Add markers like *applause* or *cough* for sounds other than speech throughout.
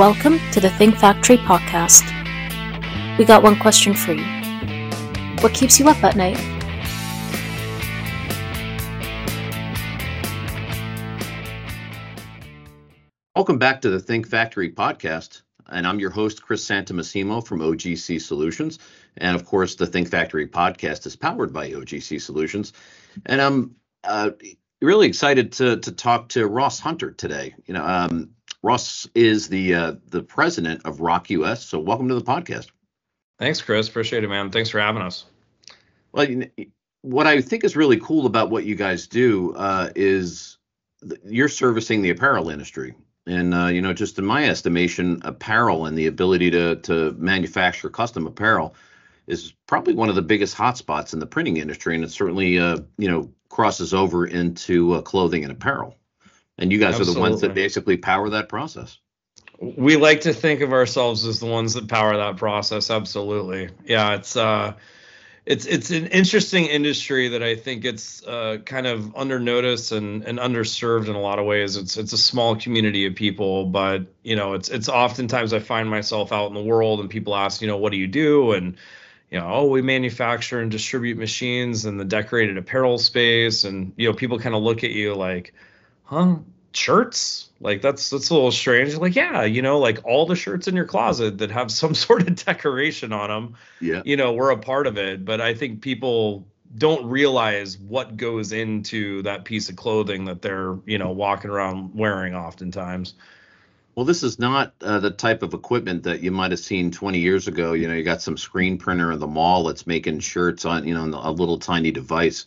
Welcome to the Think Factory podcast. We got one question for you. What keeps you up at night? Welcome back to the Think Factory podcast. And I'm your host, Chris Santamassimo from OGC Solutions. And of course, the Think Factory podcast is powered by OGC Solutions. And I'm uh, really excited to, to talk to Ross Hunter today. You know, um, Ross is the uh, the president of ROQ US. So welcome to the podcast. Thanks, Chris. Appreciate it, man. Thanks for having us. Well, what I think is really cool about what you guys do uh, is you're servicing the apparel industry. And uh, you know, just in my estimation, apparel and the ability to to manufacture custom apparel is probably one of the biggest hotspots in the printing industry, and it certainly uh, you know crosses over into uh, clothing and apparel. And you guys Absolutely. are the ones that basically power that process. We like to think of ourselves as the ones that power that process. Absolutely, yeah. It's uh, it's it's an interesting industry that I think it's uh, kind of under notice and, and underserved in a lot of ways. It's it's a small community of people, but you know, it's it's oftentimes I find myself out in the world and people ask, you know, what do you do? And you know, oh, we manufacture and distribute machines in the decorated apparel space, and you know, people kind of look at you like, huh, shirts? Like that's that's a little strange. Like, yeah, you know, like all the shirts in your closet that have some *laughs* sort of decoration on them, yeah, you know, we're a part of it. But I think people don't realize what goes into that piece of clothing that they're, you know, walking around wearing oftentimes. Well, this is not uh, the type of equipment that you might have seen 20 years ago. You know, you got some screen printer in the mall that's making shirts on, you know, a little tiny device.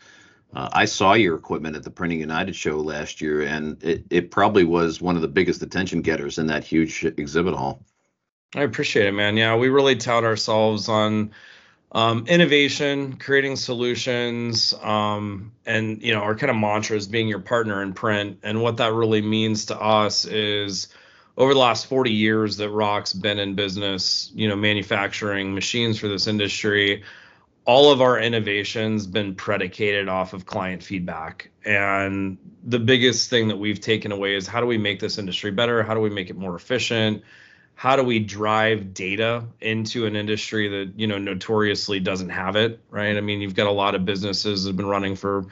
Uh, I saw your equipment at the Printing United show last year, and it, it probably was one of the biggest attention getters in that huge exhibit hall. I appreciate it, man. Yeah, we really tout ourselves on um, innovation, creating solutions, um, and you know our kind of mantra is being your partner in print. And what that really means to us is over the last 40 years that ROQ's been in business, you know, manufacturing machines for this industry all of our innovations been predicated off of client feedback. And the biggest thing that we've taken away is how do we make this industry better? How do we make it more efficient? How do we drive data into an industry that you know notoriously doesn't have it right? I mean you've got a lot of businesses that have been running for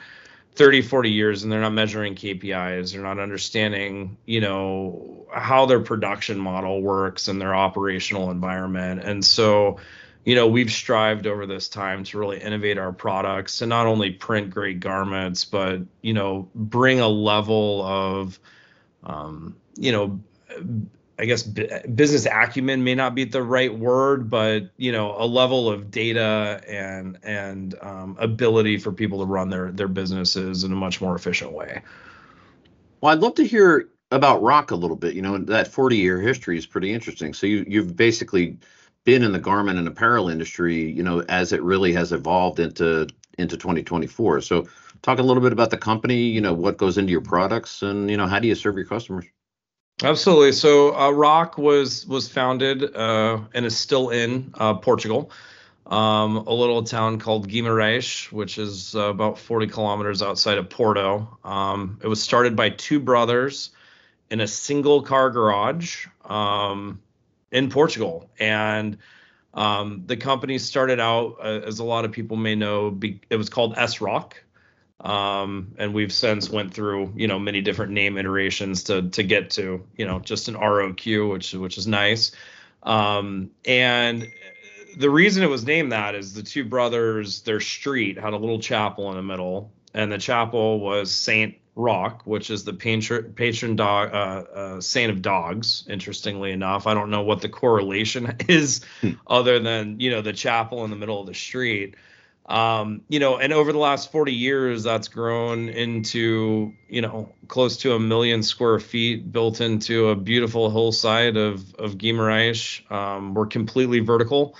30 40 years and they're not measuring kpis they're not understanding you know how their production model works and their operational environment. And so you know, we've strived over this time to really innovate our products and not only print great garments, but, you know, bring a level of, um, you know, I guess business acumen may not be the right word, but you know, a level of data and and um, ability for people to run their their businesses in a much more efficient way. Well, I'd love to hear about ROQ a little bit. You know, that 40 year history is pretty interesting. So you you've basically been in the garment and apparel industry, you know, as it really has evolved into into 2024. So talk a little bit about the company, you know, what goes into your products and, you know, how do you serve your customers? Absolutely. So uh, ROQ was was founded uh, and is still in uh, Portugal, um, a little town called Guimarães, which is uh, about 40 kilometers outside of Porto. Um, it was started by two brothers in a single car garage. Um, in Portugal. And um, the company started out, uh, as a lot of people may know, be, it was called S Rock. Um, and we've since went through, you know, many different name iterations to to get to, you know, just an ROQ, which which is nice. Um, and the reason it was named that is the two brothers, their street had a little chapel in the middle, and the chapel was Saint Rock, which is the patron patron dog uh, uh, saint of dogs. Interestingly enough, I don't know what the correlation *laughs* is, hmm. other than you know the chapel in the middle of the street. Um, you know, and over the last 40 years, that's grown into you know close to a million square feet, built into a beautiful hillside of of Guimarães. Um, we're completely vertical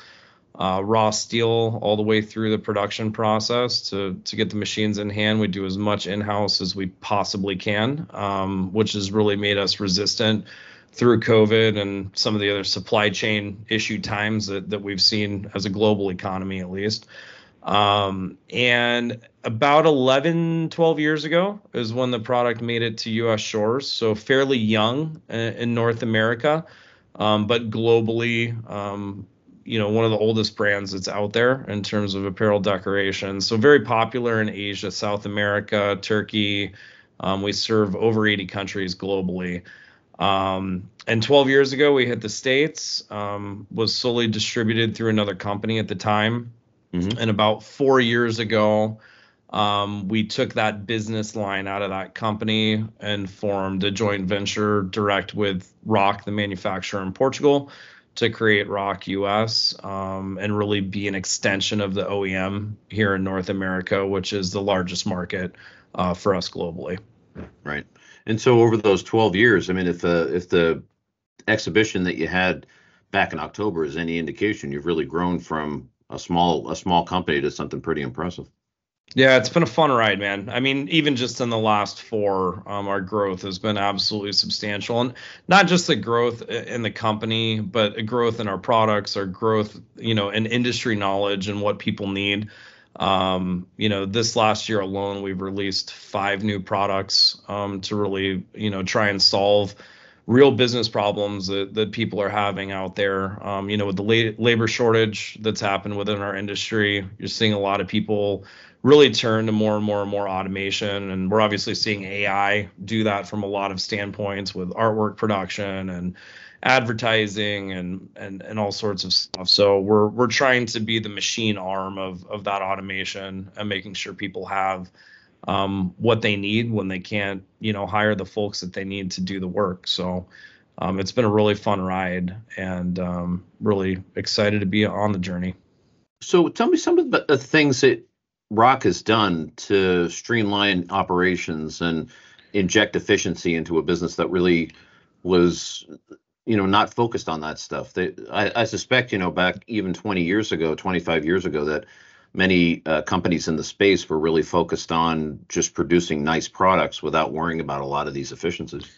uh, raw steel all the way through the production process to to get the machines in hand. We do as much in house as we possibly can, um, which has really made us resistant through COVID and some of the other supply chain issue times that, that we've seen as a global economy, at least. Um, and about 11, 12 years ago is when the product made it to US shores. So fairly young in North America. um, but globally, um, you know, one of the oldest brands that's out there in terms of apparel decoration. So very popular in Asia, South America, Turkey. Um, we serve over 80 countries globally. Um, and 12 years ago, we hit the States, um, was solely distributed through another company at the time. Mm-hmm. And about four years ago, um, we took that business line out of that company and formed a joint venture direct with ROQ, the manufacturer in Portugal, to create ROQ US um, and really be an extension of the OEM here in North America, which is the largest market uh, for us globally. Right. And so over those 12 years, I mean, if the if the exhibition that you had back in October is any indication, you've really grown from a small a small company to something pretty impressive. Yeah, it's been a fun ride, man. I mean, even just in the last four, um, our growth has been absolutely substantial, and not just the growth in the company, but a growth in our products, our growth, you know, in industry knowledge and what people need. Um, you know, this last year alone, we've released five new products um, to really, you know, try and solve real business problems that, that people are having out there. Um, you know, with the la- labor shortage that's happened within our industry, you're seeing a lot of people really turn to more and more and more automation. And we're obviously seeing AI do that from a lot of standpoints with artwork production and advertising and and and all sorts of stuff. So we're we're trying to be the machine arm of of that automation and making sure people have um, what they need when they can't, you know, hire the folks that they need to do the work. So um, it's been a really fun ride and um, really excited to be on the journey. So tell me some of the things that ROQ has done to streamline operations and inject efficiency into a business that really was you know not focused on that stuff. They, I, I, suspect you know back even 20 years ago 25 years ago that many uh, companies in the space were really focused on just producing nice products without worrying about a lot of these efficiencies.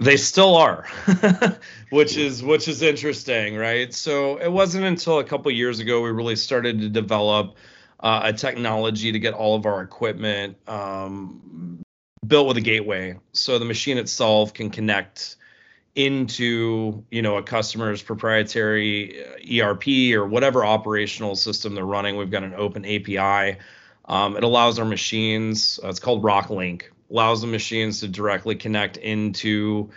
They still are *laughs* which is which is interesting right? So it wasn't until a couple years ago we really started to develop uh, a technology to get all of our equipment um, built with a gateway, so the machine itself can connect into you know a customer's proprietary uh, ERP or whatever operational system they're running. We've got an open API. Um, it allows our machines. Uh, it's called RockLink. Allows the machines to directly connect into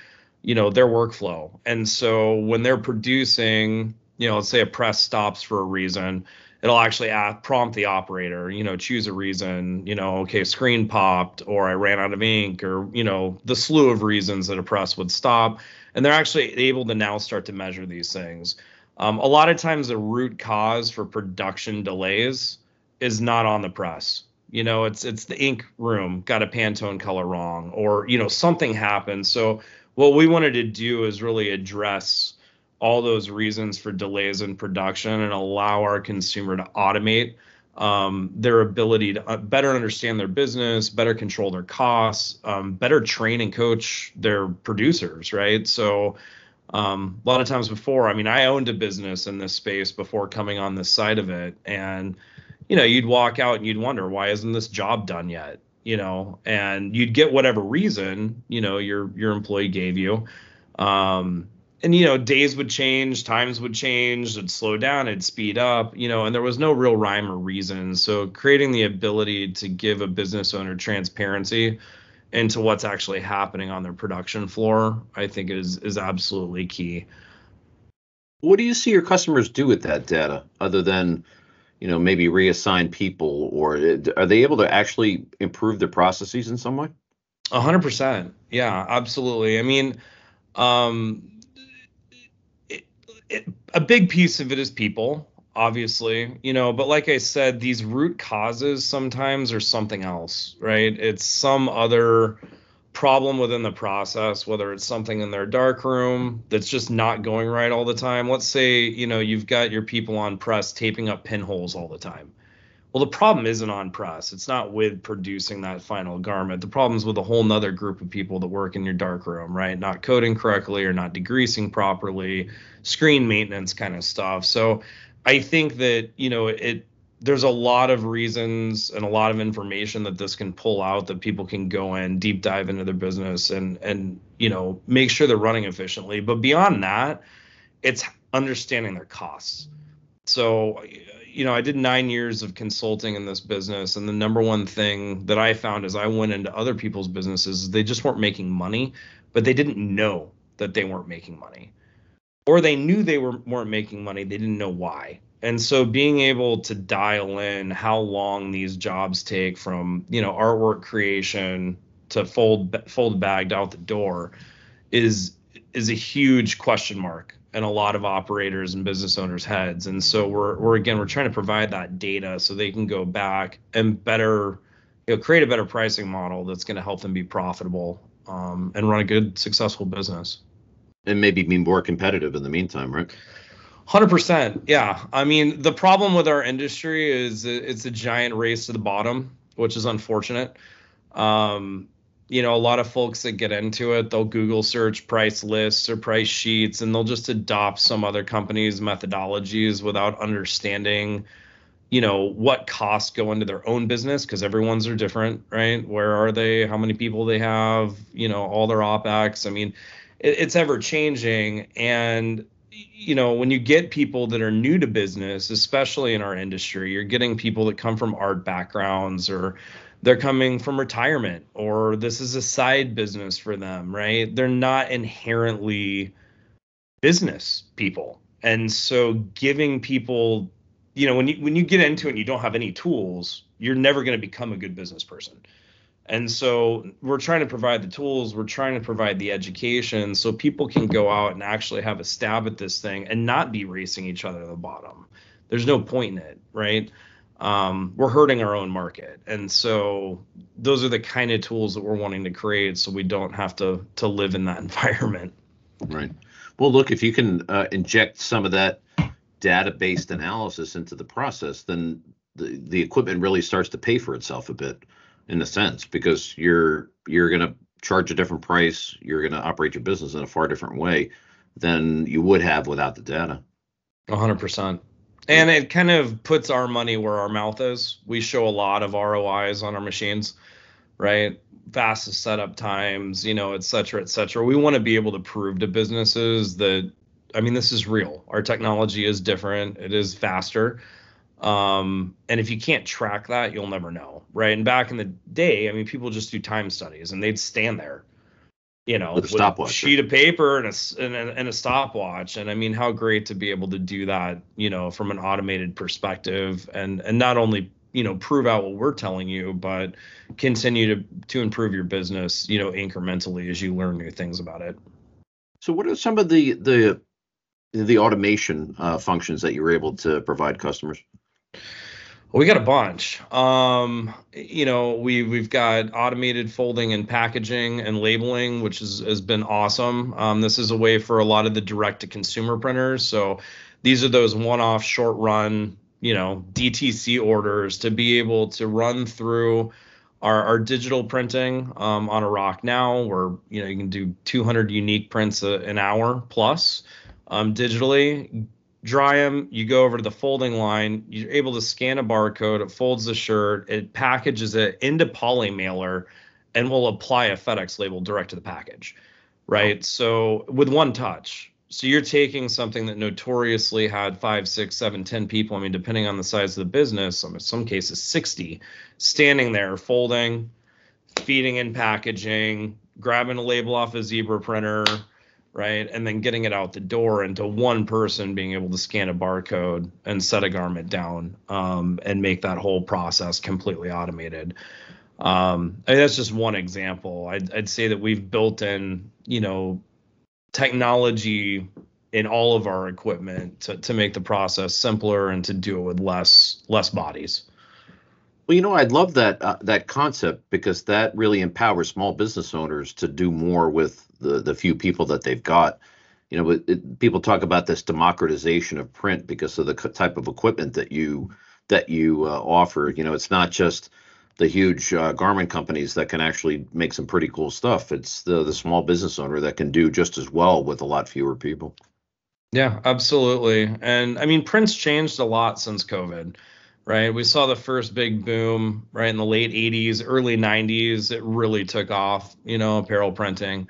you know their workflow. And so when they're producing, you know, let's say a press stops for a reason it'll actually ask, prompt the operator, you know, choose a reason, you know, okay, screen popped or I ran out of ink or, you know, the slew of reasons that a press would stop. And they're actually able to now start to measure these things. Um, a lot of times the root cause for production delays is not on the press. You know, it's it's the ink room got a Pantone color wrong or, you know, something happened. So what we wanted to do is really address all those reasons for delays in production and allow our consumer to automate um, their ability to uh, better understand their business, better control their costs, um, better train and coach their producers, right? So, um, a lot of times before, I mean, I owned a business in this space before coming on this side of it. And, you know, you'd walk out and you'd wonder, why isn't this job done yet? You know, and you'd get whatever reason, you know, your your employee gave you. Um, and you know days would change times would change it'd slow down it'd speed up you know and there was no real rhyme or reason. So creating the ability to give a business owner transparency into what's actually happening on their production floor i think is is absolutely key. What do you see your customers do with that data other than you know maybe reassign people or are they able to actually improve their processes in some way? 100% yeah absolutely. I mean um it, a big piece of it is people obviously you know but like i said these root causes sometimes are something else right? It's some other problem within the process whether it's something in their dark room that's just not going right all the time. Let's say you know you've got your people on press taping up pinholes all the time well, the problem isn't on press. It's not with producing that final garment. The problem's with a whole nother group of people that work in your dark room, right? Not coding correctly or not degreasing properly, screen maintenance kind of stuff. So I think that, you know, it there's a lot of reasons and a lot of information that this can pull out that people can go in deep dive into their business and and you know make sure they're running efficiently but beyond that it's understanding their costs so you know i did nine years of consulting in this business and the number one thing that i found as i went into other people's businesses they just weren't making money but they didn't know that they weren't making money. Or they knew they were weren't making money they didn't know why. And so being able to dial in how long these jobs take from you know artwork creation to fold fold bagged out the door is is a huge question mark in a lot of operators and business owners heads and so we're we're again we're trying to provide that data so they can go back and better you know create a better pricing model that's going to help them be profitable um, and run a good successful business and maybe be more competitive in the meantime right Hundred percent. Yeah. I mean, the problem with our industry is it's a giant race to the bottom, which is unfortunate. Um, you know, a lot of folks that get into it, they'll Google search price lists or price sheets, and they'll just adopt some other company's methodologies without understanding, you know, what costs go into their own business because everyone's are different, right? Where are they? How many people they have? You know, all their opex. I mean, it, it's ever changing, and you know, when you get people that are new to business, especially in our industry, you're getting people that come from art backgrounds or they're coming from retirement or this is a side business for them, right? They're not inherently business people. And so giving people, you know, when you when you get into it and you don't have any tools, you're never going to become a good business person. And so we're trying to provide the tools, we're trying to provide the education so people can go out and actually have a stab at this thing and not be racing each other to the bottom. There's no point in it, right? Um, we're hurting our own market. And so those are the kind of tools that we're wanting to create so we don't have to to live in that *laughs* environment. Right. Well, look, if you can uh, inject some of that data-based analysis into the process, then the, the equipment really starts to pay for itself a bit in a sense because you're you're going to charge a different price you're going to operate your business in a far different way than you would have without the data 100% and it kind of puts our money where our mouth is. We show a lot of rois on our machines right? Fastest setup times you know et cetera et cetera. We want to be able to prove to businesses that i mean this is real. Our technology is different. It is faster. Um, and if you can't track that, you'll never know, right? And back in the day, I mean, people just do time studies, and they'd stand there, you know, with a stopwatch, sheet of paper and a, and a and a stopwatch. And I mean, how great to be able to do that, you know, from an automated perspective, and and not only you know prove out what we're telling you, but continue to to improve your business, you know, incrementally as you learn new things about it. So, what are some of the the the automation uh, functions that you were able to provide customers? We got a bunch. Um, you know, we we've got automated folding and packaging and labeling, which is, has been awesome. Um, this is a way for a lot of the direct to consumer printers. So these are those one-off, short-run, you know, DTC orders to be able to run through our, our digital printing um, on a ROQ now, where you know you can do 200 unique prints a, an hour plus um, digitally dry them you go over to the folding line you're able to scan a barcode it folds the shirt it packages it into poly mailer and will apply a fedex label direct to the package right oh. so with one touch so you're taking something that notoriously had five six seven ten people i mean depending on the size of the business in some cases 60 standing there folding feeding in packaging grabbing a label off a zebra printer right? And then getting it out the door into one person being able to scan a barcode and set a garment down um, and make that whole process completely automated. Um, I mean, that's just one example. I'd, I'd say that we've built in, you know, technology in all of our equipment to, to make the process simpler and to do it with less less bodies. Well, you know, I'd love that uh, that concept because that really empowers small business owners to do more with the the few people that they've got. You know, it, people talk about this democratization of print because of the type of equipment that you that you uh, offer. You know, it's not just the huge uh, garment companies that can actually make some pretty cool stuff. It's the the small business owner that can do just as well with a lot fewer people. Yeah, absolutely. And I mean, print's changed a lot since COVID right? We saw the first big boom right in the late 80s, early 90s. It really took off, you know, apparel printing.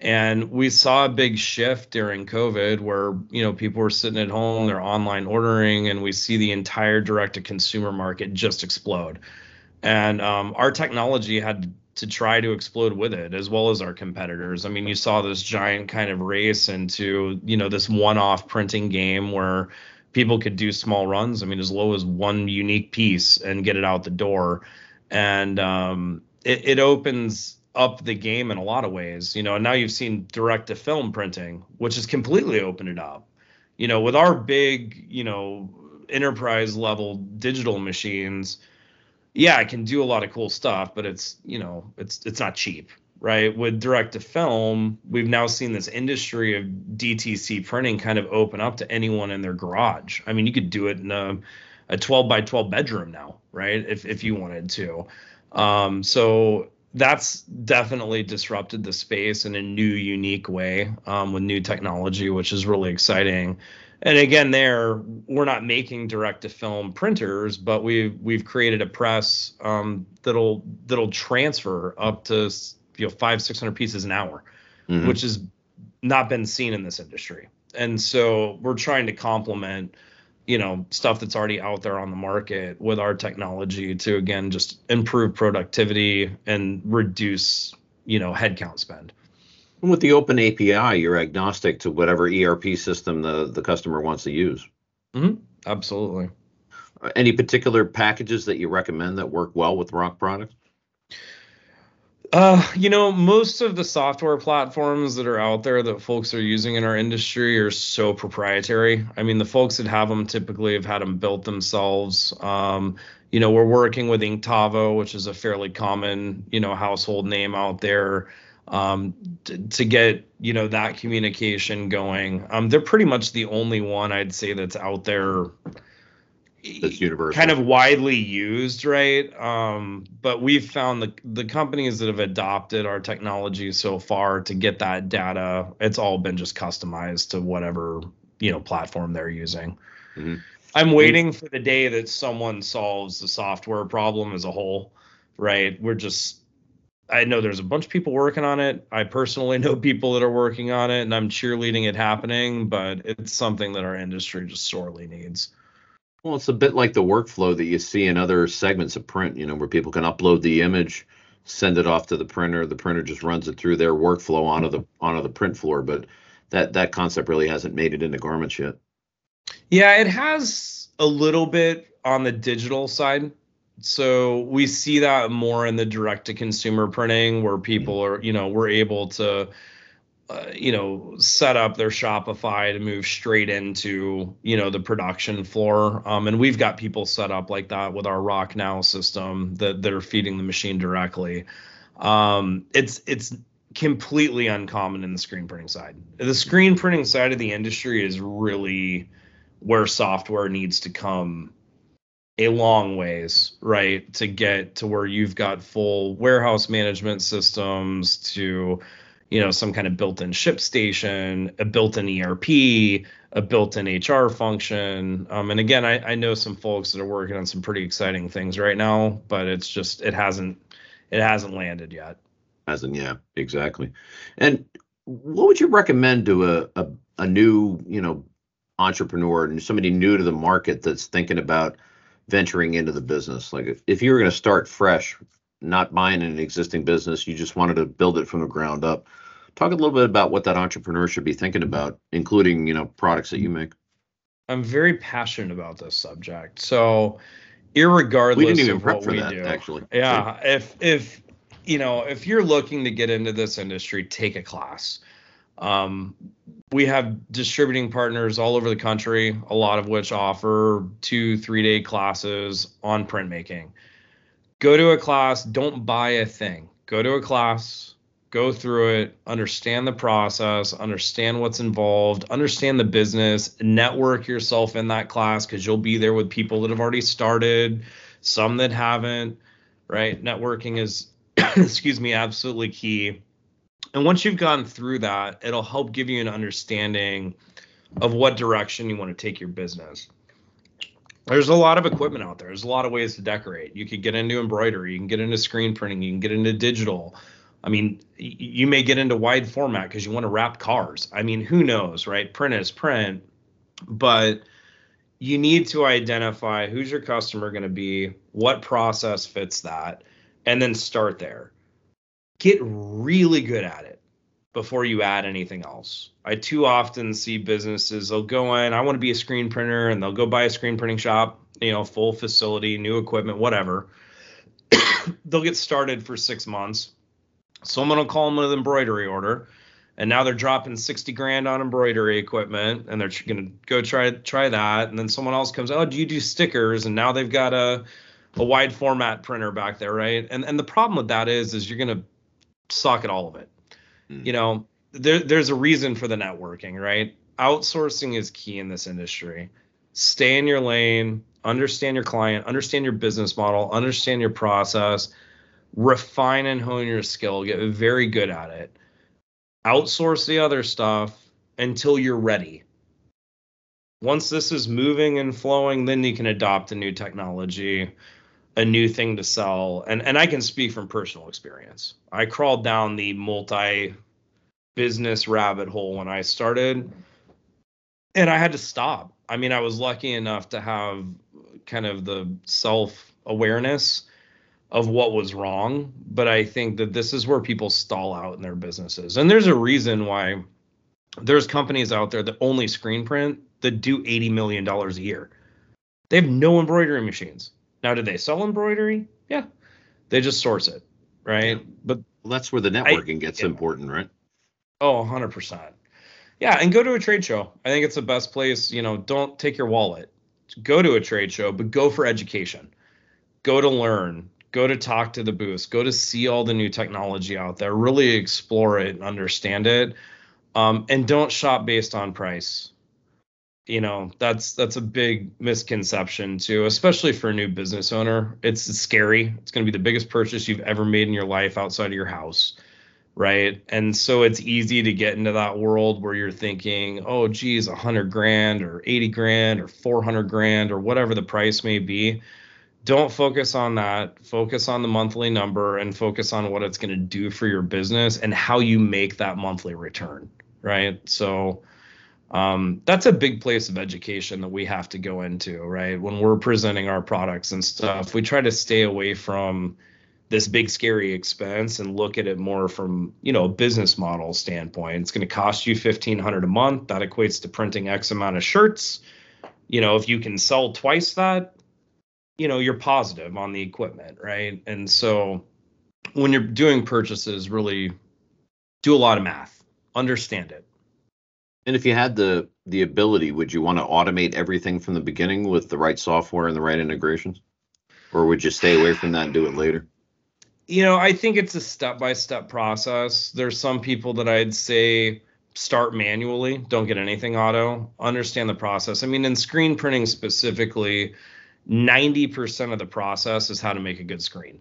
And we saw a big shift during COVID where, you know, people were sitting at home, they're online ordering, and we see the entire direct to consumer market just explode. And um, our technology had to try to explode with it as well as our competitors. I mean, you saw this giant kind of race into, you know, this one-off printing game where people could do small runs. I mean, as low as one unique piece and get it out the door. And um, it, it opens up the game in a lot of ways, you know, and now you've seen direct to film printing, which has completely opened it up. You know, with our big, you know, enterprise level digital machines, yeah, I can do a lot of cool stuff, but it's you know it's it's not cheap, right? With direct to film, we've now seen this industry of DTC printing kind of open up to anyone in their garage. I mean, you could do it in a, a 12 by 12 bedroom now, right? If if you wanted to. Um, so that's definitely disrupted the space in a new, unique way um, with new technology, which is really exciting and again there we're not making direct to film printers but we've we've created a press um, that'll that'll transfer up to you know five six hundred pieces an hour mm-hmm. which has not been seen in this industry and so we're trying to complement you know stuff that's already out there on the market with our technology to again just improve productivity and reduce you know headcount spend and with the open API, you're agnostic to whatever ERP system the, the customer wants to use. Mm-hmm. Absolutely. Any particular packages that you recommend that work well with ROQ products? Uh, you know, most of the software platforms that are out there that folks are using in our industry are so proprietary. I mean, the folks that have them typically have had them built themselves. Um, you know, we're working with Inktavo, which is a fairly common, you know, household name out there um, to, to, get you know that communication going. Um, they're pretty much the only one I'd say that's out there. That's universal. Kind of widely used, right? Um, but we've found the the companies that have adopted our technology so far to get that data, it's all been just customized to whatever you know platform they're using. Mm-hmm. I'm waiting for the day that someone solves the software problem as a whole, right? We're just I know there's a bunch of people working on it. I personally know people that are working on it, and I'm cheerleading it happening. But it's something that our industry just sorely needs. Well, it's a bit like the workflow that you see in other segments of print. You know, where people can upload the image, send it off to the printer. The printer just runs it through their workflow onto the onto the print floor. But that that concept really hasn't made it into garments yet. Yeah, it has a little bit on the digital side so we see that more in the direct to consumer printing where hmm. people are you know we're able to uh, you know set up their shopify to move straight into you know the production floor. Um, and we've got people set up like that with our ROQ now system that, that are feeding the machine directly. Um, it's it's completely uncommon in the screen printing side. The screen printing side of the industry is really where software needs to come a long ways, right, to get to where you've got full warehouse management systems to, you know, some kind of built-in ship station, a built-in ERP, a built-in HR function. Um, and again, I, I know some folks that are working on some pretty exciting things right now, but it's just it hasn't it hasn't landed yet. Hasn't, yeah, exactly. And what would you recommend to a, a, a new, you know, entrepreneur and somebody new to the market that's thinking about venturing into the business? Like if you were going to start fresh, not buying an existing business, you just wanted to build it from the ground up. Talk a little bit about what that entrepreneur should be thinking about, including you know products that you make. I'm very passionate about this subject. So, irregardless we didn't even of what we that, do, actually, yeah, if if you know if you're looking to get into this industry, take a class. Um, we have distributing partners all over the country, a lot of which offer two, three day classes on printmaking. Go to a class, don't buy a thing. Go to a class, go through it, understand the process, understand what's involved, understand the business, network yourself in that class because you'll be there with people that have already started, some that haven't, right? Networking is, *coughs* excuse me, absolutely key and once you've gone through that, it'll help give you an understanding of what direction you want to take your business. There's a lot of equipment out there. There's a lot of ways to decorate. You could get into embroidery, you can get into screen printing, you can get into digital. I mean, you may get into wide format because you want to wrap cars. I mean, who knows, right? Print is print, but you need to identify who's your customer going to be, what process fits that, and then start there. Get really good at it before you add anything else. I too often see businesses, they'll go in, I want to be a screen printer, and they'll go buy a screen printing shop, you know, full facility, new equipment, whatever. *coughs* they'll get started for six months. Someone will call them with an embroidery order, and now they're dropping 60 grand on embroidery equipment, and they're going to go try try that. And then someone else comes, oh, do you do stickers? And now they've got a a wide format printer back there, right? And and the problem with that is, is you're going to suck at all of it mm. you know, there, there's a reason for the networking, right? Outsourcing is key in this industry. Stay in your lane, understand your client, understand your business model, understand your process, refine and hone your skill, get very good at it. Outsource the other stuff until you're ready. Once this is moving and flowing, then you can adopt a new technology, a new thing to sell. And and I can speak from personal experience. I crawled down the multi business rabbit hole when I started and I had to stop. I mean, I was lucky enough to have kind of the self awareness of what was wrong, but I think that this is where people stall out in their businesses. And there's a reason why there's companies out there that only screen print that do 80 million dollars a year. They have no embroidery machines. Now, do they sell embroidery? Yeah, they just source it, right? But well, that's where the networking I, gets yeah. important, right? Oh, 100%. Yeah, and go to a trade show. I think it's the best place. You know, don't take your wallet. Go to a trade show, but go for education. Go to learn. Go to talk to the booths. Go to see all the new technology out there. Really explore it and understand it. Um, and don't shop based on price you know that's that's a big misconception too especially for a new business owner. It's scary. It's going to be the biggest purchase you've ever made in your life outside of your house right? And so it's easy to get into that world where you're thinking oh geez 100 grand or 80 grand or 400 grand or whatever the price may be. Don't focus on that. Focus on the monthly number and focus on what it's going to do for your business and how you make that monthly return right? So um, that's a big place of education that we have to go into, right? When we're presenting our products and stuff, we try to stay away from this big scary expense and look at it more from you know a business model standpoint. It's going to cost you fifteen hundred a month. That equates to printing X amount of shirts. You know, if you can sell twice that, you know, you're positive on the equipment, right? And so when you're doing purchases, really do a lot of math, understand it and if you had the the ability, would you want to automate everything from the beginning with the right software and the right integrations? Or would you stay away from that and do it later? You know, I think it's a step by step process. There's some people that I'd say start manually, don't get anything auto, understand the process. I mean, in screen printing specifically, 90% of the process is how to make a good screen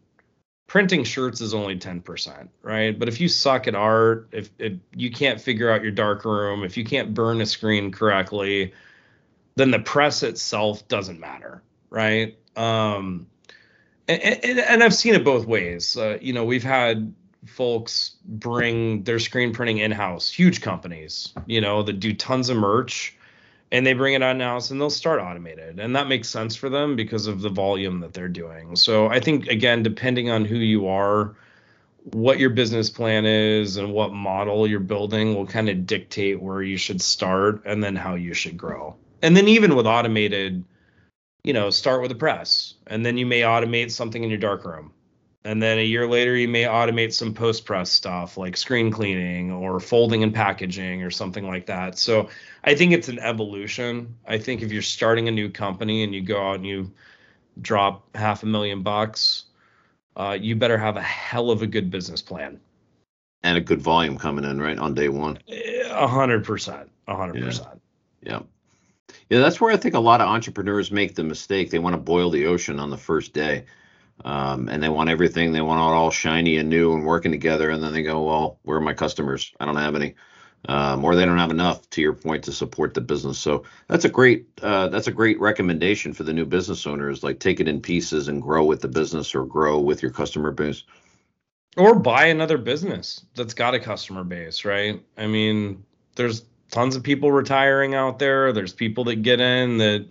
printing shirts is only 10%, right? But if you suck at art, if, if you can't figure out your dark room, if you can't burn a screen correctly, then the press itself doesn't matter, right? Um, and, and, and I've seen it both ways. Uh, you know, we've had folks bring their screen printing in house, huge companies, you know, that do tons of merch and they bring it on now and they'll start automated and that makes sense for them because of the volume that they're doing. So i think again depending on who you are what your business plan is and what model you're building will kind of dictate where you should start and then how you should grow. And then even with automated you know start with a press and then you may automate something in your darkroom and then a year later you may automate some post press stuff like screen cleaning or folding and packaging or something like that. So i think it's an evolution. I think if you're starting a new company and you go out and you drop half a million bucks uh, you better have a hell of a good business plan. And a good volume coming in right on day one. A hundred percent a hundred percent. Yeah yeah that's where i think a lot of entrepreneurs make the mistake. They want to boil the ocean on the first day um, and they want everything. They want it all shiny and new and working together. And then they go, well, where are my customers? I don't have any. um, or they don't have enough, to your point, to support the business. So that's a great uh, that's a great recommendation for the new business owners. Like take it in pieces and grow with the business or grow with your customer base. Or buy another business that's got a customer base, right? I mean, there's tons of people retiring out there. There's people that get in that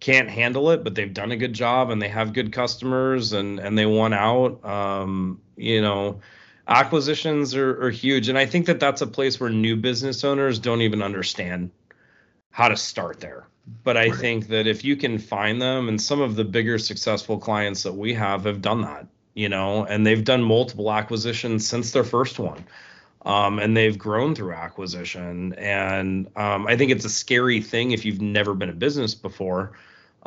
can't handle it, but they've done a good job and they have good customers and and they want out. Um, you know, acquisitions are, are huge, and I think that that's a place where new business owners don't even understand how to start there. But I right. think that if you can find them, and some of the bigger successful clients that we have have done that, you know, and they've done multiple acquisitions since their first one. Um, and they've grown through acquisition. And um, I think it's a scary thing if you've never been a business before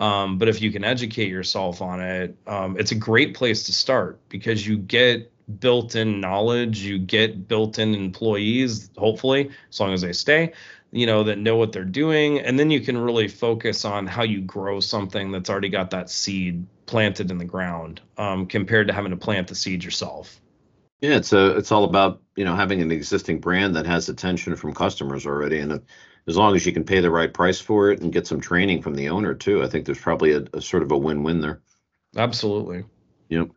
um, but if you can educate yourself on it, um, it's a great place to start because you get built in knowledge, you get built in employees, hopefully, as long as they stay, you know, that know what they're doing. And then you can really focus on how you grow something that's already got that seed planted in the ground um, compared to having to plant the seed yourself. Yeah, it's a, it's all about you know having an existing brand that has attention from customers already, and as long as you can pay the right price for it and get some training from the owner too, I think there's probably a, a sort of a win-win there. Absolutely. Yep.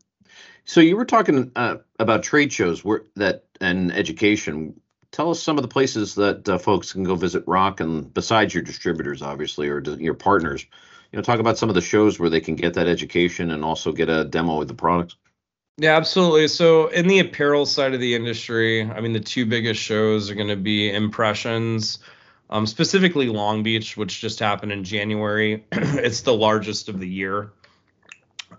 So you were talking uh, about trade shows where that and education. Tell us some of the places that uh, folks can go visit ROQ, and besides your distributors, obviously, or your partners. You know, talk about some of the shows where they can get that education and also get a demo of the products. Yeah, absolutely. So in the apparel side of the industry, I mean, the two biggest shows are going to be Impressions um, specifically Long Beach, which just happened in January. *clears throat* it's the largest of the year.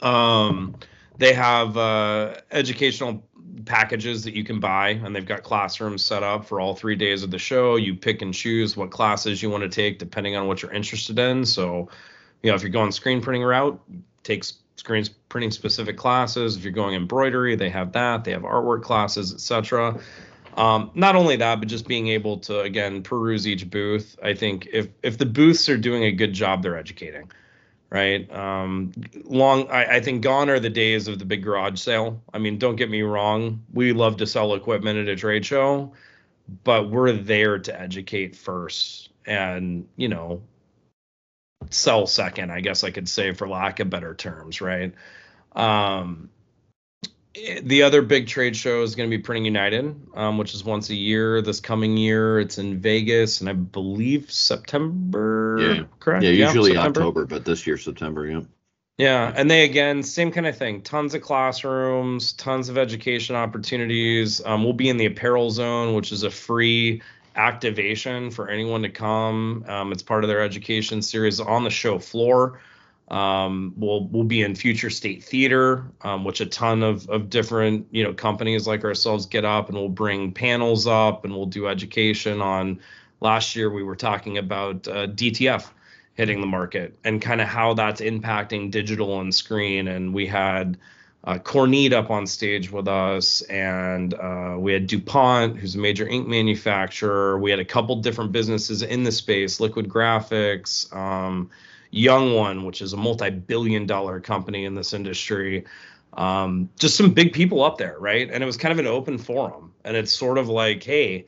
Um, they have uh, educational packages that you can buy, and they've got classrooms set up for all three days of the show. You pick and choose what classes you want to take depending on what you're interested in. So, you know, if you're going screen printing route, take screen printing specific classes. If you're going embroidery, they have that. They have artwork classes, etc. Um, not only that, but just being able to again peruse each booth. I think if if the booths are doing a good job, they're educating, right? Um, long, I, I think gone are the days of the big garage sale. I mean, don't get me wrong, we love to sell equipment at a trade show, but we're there to educate first, and you know, sell second. I guess I could say, for lack of better terms, right? Um, the other big trade show is going to be Printing United, um, which is once a year. This coming year, it's in Vegas, and I believe September. Yeah, correct. Yeah, usually yeah, October, but this year September. Yeah. Yeah, and they again, same kind of thing. Tons of classrooms, tons of education opportunities. Um, we'll be in the apparel zone, which is a free activation for anyone to come. Um, it's part of their education series on the show floor. Um, we'll we'll be in Future State Theater, um, which a ton of of different you know companies like ourselves get up and we'll bring panels up and we'll do education on. Last year we were talking about uh, DTF hitting the market and kind of how that's impacting digital and screen, and we had. Uh, Kornit up on stage with us, and uh, we had DuPont, who's a major ink manufacturer. We had a couple different businesses in the space, Liquid Graphics, um, Youngone, which is a multi-billion dollar company in this industry. Um, just some big people up there, right? And it was kind of an open forum. And it's sort of like, hey,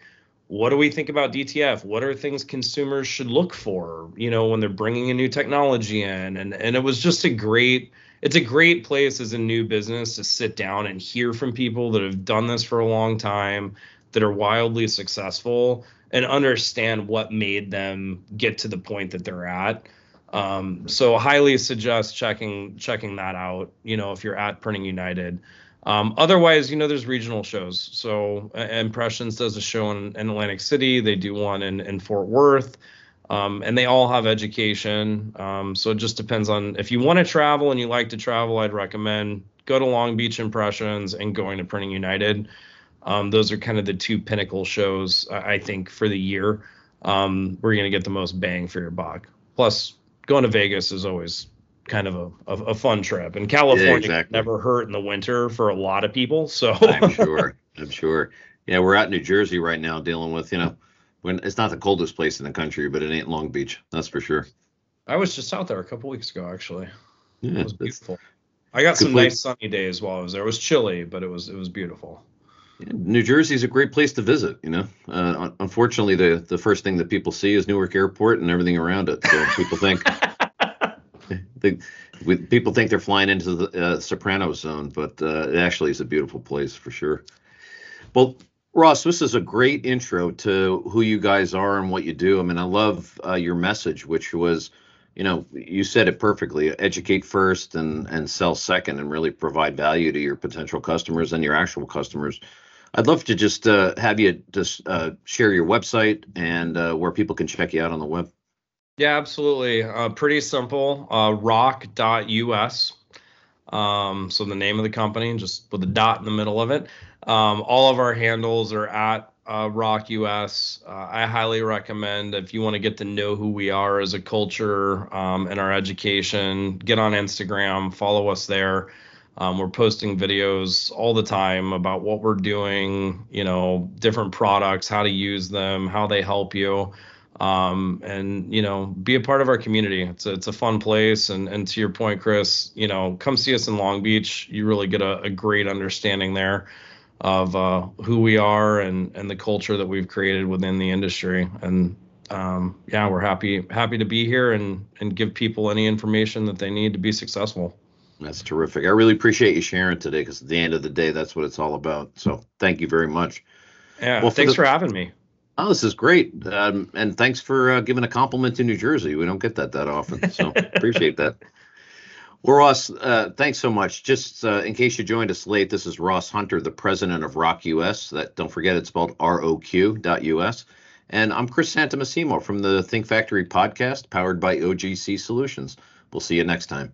what do we think about DTF? What are things consumers should look for, you know, when they're bringing a new technology in? And and it was just a great it's a great place as a new business to sit down and hear from people that have done this for a long time, that are wildly successful and understand what made them get to the point that they're at. Um, so highly suggest checking checking that out. You know, if you're at Printing United. Um, otherwise, you know, there's regional shows. So uh, Impressions does a show in, in, Atlantic City. They do one in, in Fort Worth. Um, and they all have education. Um, so it just depends on if you want to travel and you like to travel, I'd recommend go to Long Beach Impressions and going to Printing United. Um, those are kind of the two pinnacle shows, I think, for the year um, where you're going to get the most bang for your buck. Plus, going to Vegas is always kind of a, a, a fun trip. And California yeah, exactly. never hurt in the winter for a lot of people. So I'm *laughs* sure. I'm sure. Yeah, we're out in New Jersey right now dealing with, you know, when it's not the coldest place in the country, but it ain't Long Beach. That's for sure. I was just out there a couple weeks ago, actually. Yeah, it was beautiful. I got some place. nice sunny days while I was there. It was chilly, but it was it was beautiful. New Jersey is a great place to visit. You know, uh, unfortunately, the the first thing that people see is Newark Airport and everything around it. So people think *laughs* *laughs* they, people think they're flying into the uh, Soprano Zone, but uh, it actually is a beautiful place for sure. Well, Ross, this is a great intro to who you guys are and what you do. I mean, I love uh, your message, which was, you know, you said it perfectly: educate first and and sell second, and really provide value to your potential customers and your actual customers. I'd love to just uh, have you just uh, share your website and uh, where people can check you out on the web. Yeah, absolutely. Uh, pretty simple. Uh, roq.us. Um, so the name of the company, just with a dot in the middle of it. Um, all of our handles are at uh, ROQ.US. Uh, I highly recommend if you want to get to know who we are as a culture um, and our education, get on Instagram, follow us there. Um, we're posting videos all the time about what we're doing, you know, different products, how to use them, how they help you um, and you know be a part of our community it's a, it's a fun place and and to your point chris you know come see us in long beach you really get a, a great understanding there of uh, who we are and and the culture that we've created within the industry and um, yeah we're happy happy to be here and and give people any information that they need to be successful that's terrific i really appreciate you sharing today because at the end of the day that's what it's all about so thank you very much yeah well, thanks for, the, for having me Oh, this is great. Um, and thanks for uh, giving a compliment to New Jersey. We don't get that that often. So *laughs* appreciate that. Well, Ross, uh, thanks so much. Just uh, in case you joined us late, this is Ross Hunter, the president of ROQ.US. That don't forget it's spelled R-O-Q.us. And I'm Chris Santomassimo from the Think Factory podcast, powered by OGC Solutions. We'll see you next time.